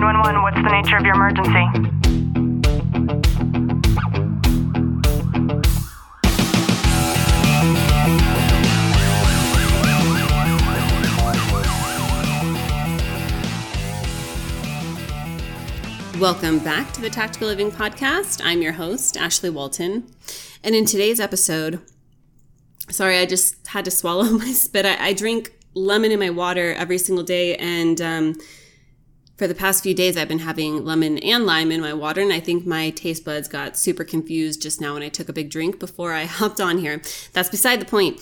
911, what's the nature of your emergency? Welcome back to the Tactical Living Podcast. I'm your host, Ashley Walton. And in today's episode, sorry, I just had to swallow my spit. I, I drink lemon in my water every single day. And um, for the past few days, I've been having lemon and lime in my water. And I think my taste buds got super confused just now when I took a big drink before I hopped on here. That's beside the point.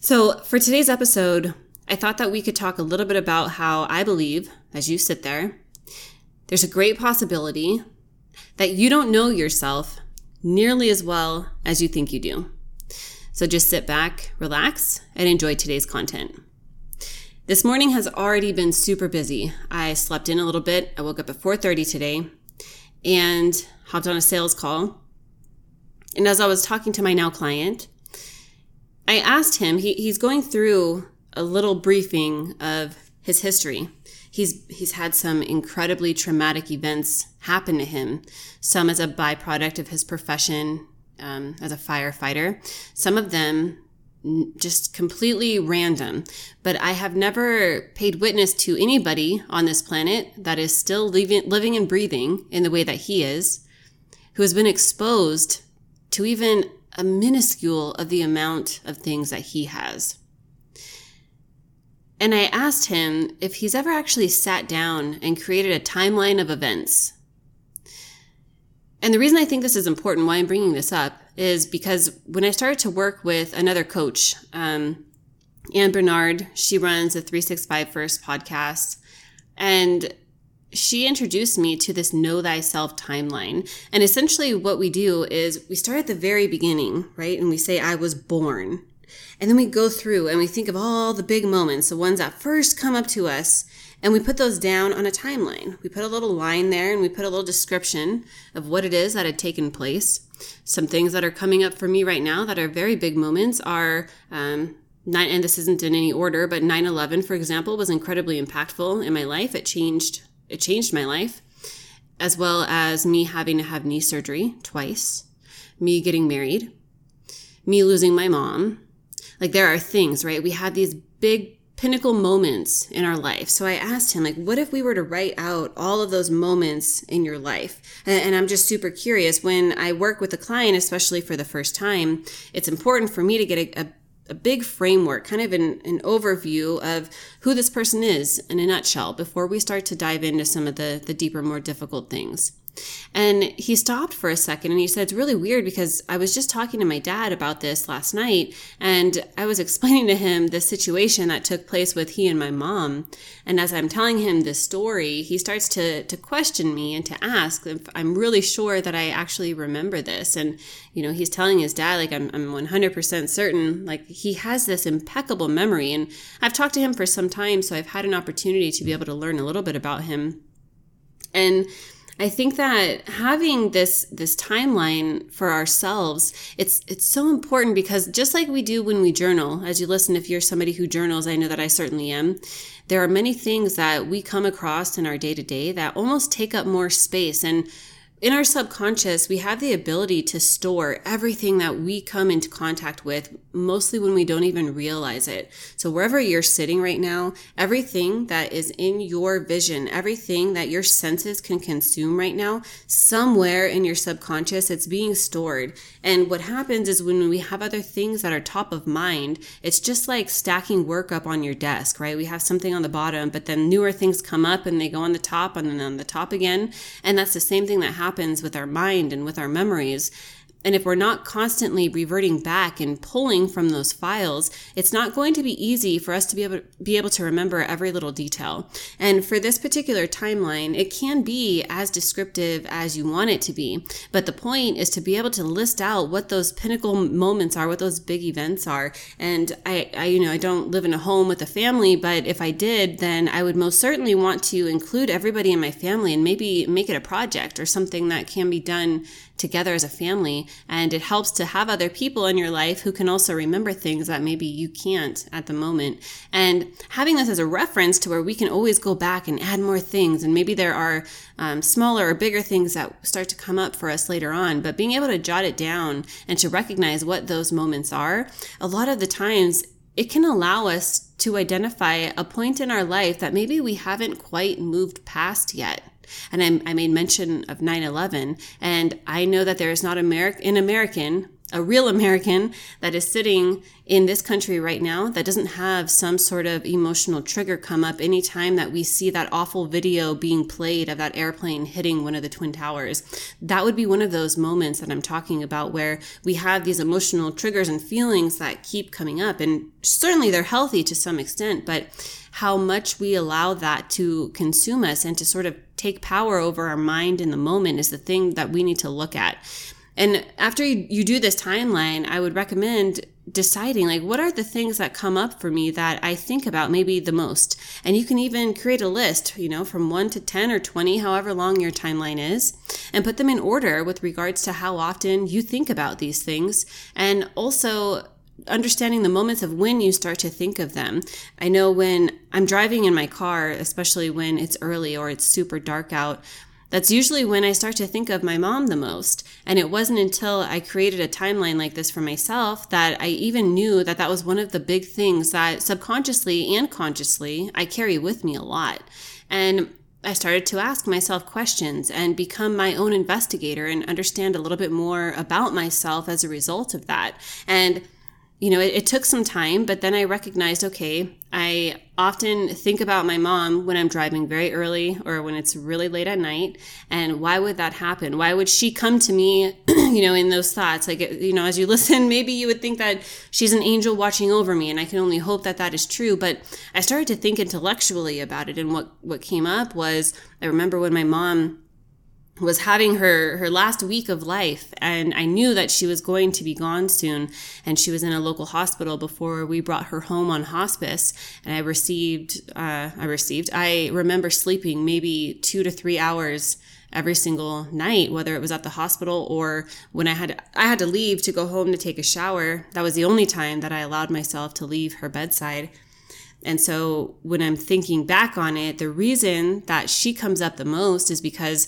So for today's episode, I thought that we could talk a little bit about how I believe, as you sit there, there's a great possibility that you don't know yourself nearly as well as you think you do. So just sit back, relax, and enjoy today's content. This morning has already been super busy. I slept in a little bit. I woke up at 4:30 today and hopped on a sales call. And as I was talking to my now client, I asked him, he, he's going through a little briefing of his history he's he's had some incredibly traumatic events happen to him some as a byproduct of his profession um, as a firefighter some of them just completely random but i have never paid witness to anybody on this planet that is still living, living and breathing in the way that he is who has been exposed to even a minuscule of the amount of things that he has and I asked him if he's ever actually sat down and created a timeline of events. And the reason I think this is important, why I'm bringing this up, is because when I started to work with another coach, um, Anne Bernard, she runs the 365 First podcast, and she introduced me to this know thyself timeline. And essentially, what we do is we start at the very beginning, right? And we say, I was born. And then we go through and we think of all the big moments, the ones that first come up to us, and we put those down on a timeline. We put a little line there and we put a little description of what it is that had taken place. Some things that are coming up for me right now that are very big moments are, um, and this isn't in any order, but 9 11, for example, was incredibly impactful in my life. It changed, it changed my life, as well as me having to have knee surgery twice, me getting married, me losing my mom, like there are things, right? We have these big pinnacle moments in our life. So I asked him, like, what if we were to write out all of those moments in your life? And, and, I'm just super curious. When I work with a client, especially for the first time, it's important for me to get a, a, a big framework, kind of an, an overview of who this person is in a nutshell before we start to dive into some of the, the deeper, more difficult things. And he stopped for a second and he said, It's really weird because I was just talking to my dad about this last night and I was explaining to him the situation that took place with he and my mom. And as I'm telling him this story, he starts to, to question me and to ask if I'm really sure that I actually remember this. And, you know, he's telling his dad, like, I'm, I'm 100% certain, like, he has this impeccable memory. And I've talked to him for some time, so I've had an opportunity to be able to learn a little bit about him. And I think that having this this timeline for ourselves, it's it's so important because just like we do when we journal, as you listen, if you're somebody who journals, I know that I certainly am. There are many things that we come across in our day to day that almost take up more space and in our subconscious, we have the ability to store everything that we come into contact with, mostly when we don't even realize it. So wherever you're sitting right now, everything that is in your vision, everything that your senses can consume right now, somewhere in your subconscious, it's being stored. And what happens is when we have other things that are top of mind, it's just like stacking work up on your desk, right? We have something on the bottom, but then newer things come up and they go on the top and then on the top again. And that's the same thing that happens happens with our mind and with our memories. And if we're not constantly reverting back and pulling from those files, it's not going to be easy for us to be able, be able to remember every little detail. And for this particular timeline, it can be as descriptive as you want it to be. But the point is to be able to list out what those pinnacle moments are, what those big events are. And I, I you know, I don't live in a home with a family, but if I did, then I would most certainly want to include everybody in my family and maybe make it a project or something that can be done together as a family And it helps to have other people in your life who can also remember things that maybe you can't at the moment. And having this as a reference to where we can always go back and add more things. And maybe there are um, smaller or bigger things that start to come up for us later on. But being able to jot it down and to recognize what those moments are, a lot of the times it can allow us to identify a point in our life that maybe we haven't quite moved past yet. And I, I made mention of 9 11, and I know that there is not Ameri- an American a real American that is sitting in this country right now that doesn't have some sort of emotional trigger come up anytime that we see that awful video being played of that airplane hitting one of the Twin Towers. That would be one of those moments that I'm talking about where we have these emotional triggers and feelings that keep coming up. And certainly they're healthy to some extent, but how much we allow that to consume us and to sort of take power over our mind in the moment is the thing that we need to look at. And after you, you do this timeline, I would recommend deciding like what are the things that come up for me that I think about maybe the most. And you can even create a list, you know, from 1 to 10 or 20, however long your timeline is, and put them in order with regards to how often you think about these things and also understanding the moments of when you start to think of them. I know when I'm driving in my car, especially when it's early or it's super dark out, that's usually when I start to think of my mom the most. And it wasn't until I created a timeline like this for myself that I even knew that that was one of the big things that subconsciously and consciously I carry with me a lot. And I started to ask myself questions and become my own investigator and understand a little bit more about myself as a result of that. And you know, it, it, took some time, but then I recognized, okay, I often think about my mom when I'm driving very early or when it's really late at night. And why would that happen? Why would she come to me, you know, in those thoughts? Like, you know, as you listen, maybe you would think that she's an angel watching over me. And I can only hope that that is true. But I started to think intellectually about it. And what, what came up was I remember when my mom was having her her last week of life and I knew that she was going to be gone soon and she was in a local hospital before we brought her home on hospice and I received uh, I received I remember sleeping maybe 2 to 3 hours every single night whether it was at the hospital or when I had I had to leave to go home to take a shower. That was the only time that I allowed myself to leave her bedside. And so when I'm thinking back on it, the reason that she comes up the most is because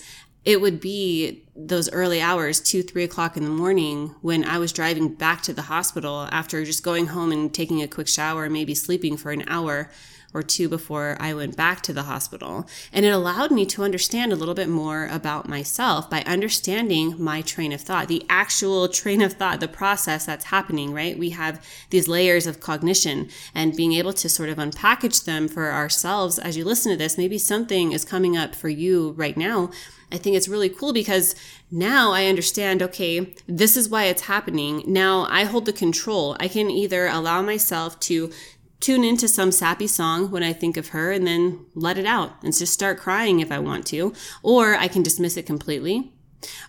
it would be those early hours, two, three o'clock in the morning, when I was driving back to the hospital after just going home and taking a quick shower, maybe sleeping for an hour or two before I went back to the hospital. And it allowed me to understand a little bit more about myself by understanding my train of thought, the actual train of thought, the process that's happening, right? We have these layers of cognition and being able to sort of unpackage them for ourselves as you listen to this. Maybe something is coming up for you right now I think it's really cool because now I understand, okay, this is why it's happening. Now I hold the control. I can either allow myself to tune into some sappy song when I think of her and then let it out and just start crying if I want to, or I can dismiss it completely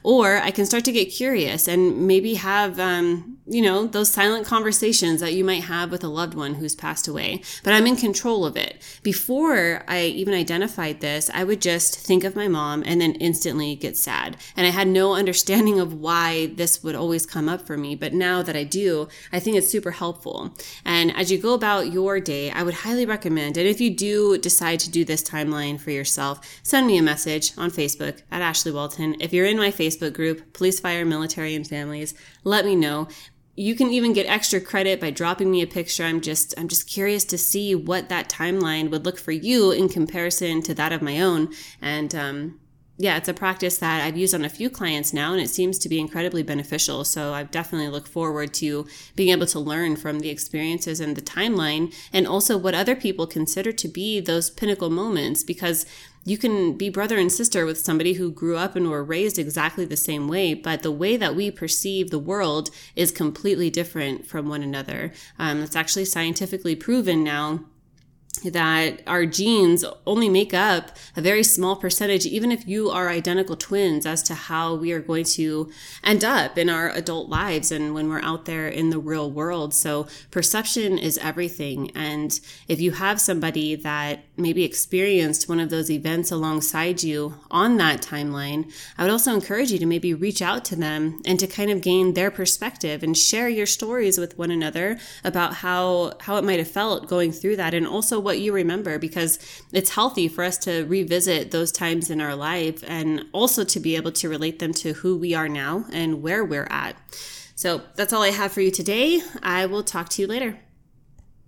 or I can start to get curious and maybe have, um, you know, those silent conversations that you might have with a loved one who's passed away. But I'm in control of it. Before I even identified this, I would just think of my mom and then instantly get sad. And I had no understanding of why this would always come up for me. But now that I do, I think it's super helpful. And as you go about your day, I would highly recommend, and if you do decide to do this timeline for yourself, send me a message on Facebook at Ashley Walton. If you're in my Facebook group, Police, Fire, Military, and Families. Let me know. You can even get extra credit by dropping me a picture. I'm just I'm just curious to see what that timeline would look for you in comparison to that of my own. And um, yeah, it's a practice that I've used on a few clients now, and it seems to be incredibly beneficial. So I definitely look forward to being able to learn from the experiences and the timeline, and also what other people consider to be those pinnacle moments, because you can be brother and sister with somebody who grew up and were raised exactly the same way, but the way that we perceive the world is completely different from one another. Um, it's actually scientifically proven now that our genes only make up a very small percentage, even if you are identical twins, as to how we are going to end up in our adult lives and when we're out there in the real world. So, perception is everything. And if you have somebody that maybe experienced one of those events alongside you on that timeline, I would also encourage you to maybe reach out to them and to kind of gain their perspective and share your stories with one another about how, how it might have felt going through that and also what you remember because it's healthy for us to revisit those times in our life and also to be able to relate them to who we are now and where we're at. So that's all I have for you today. I will talk to you later.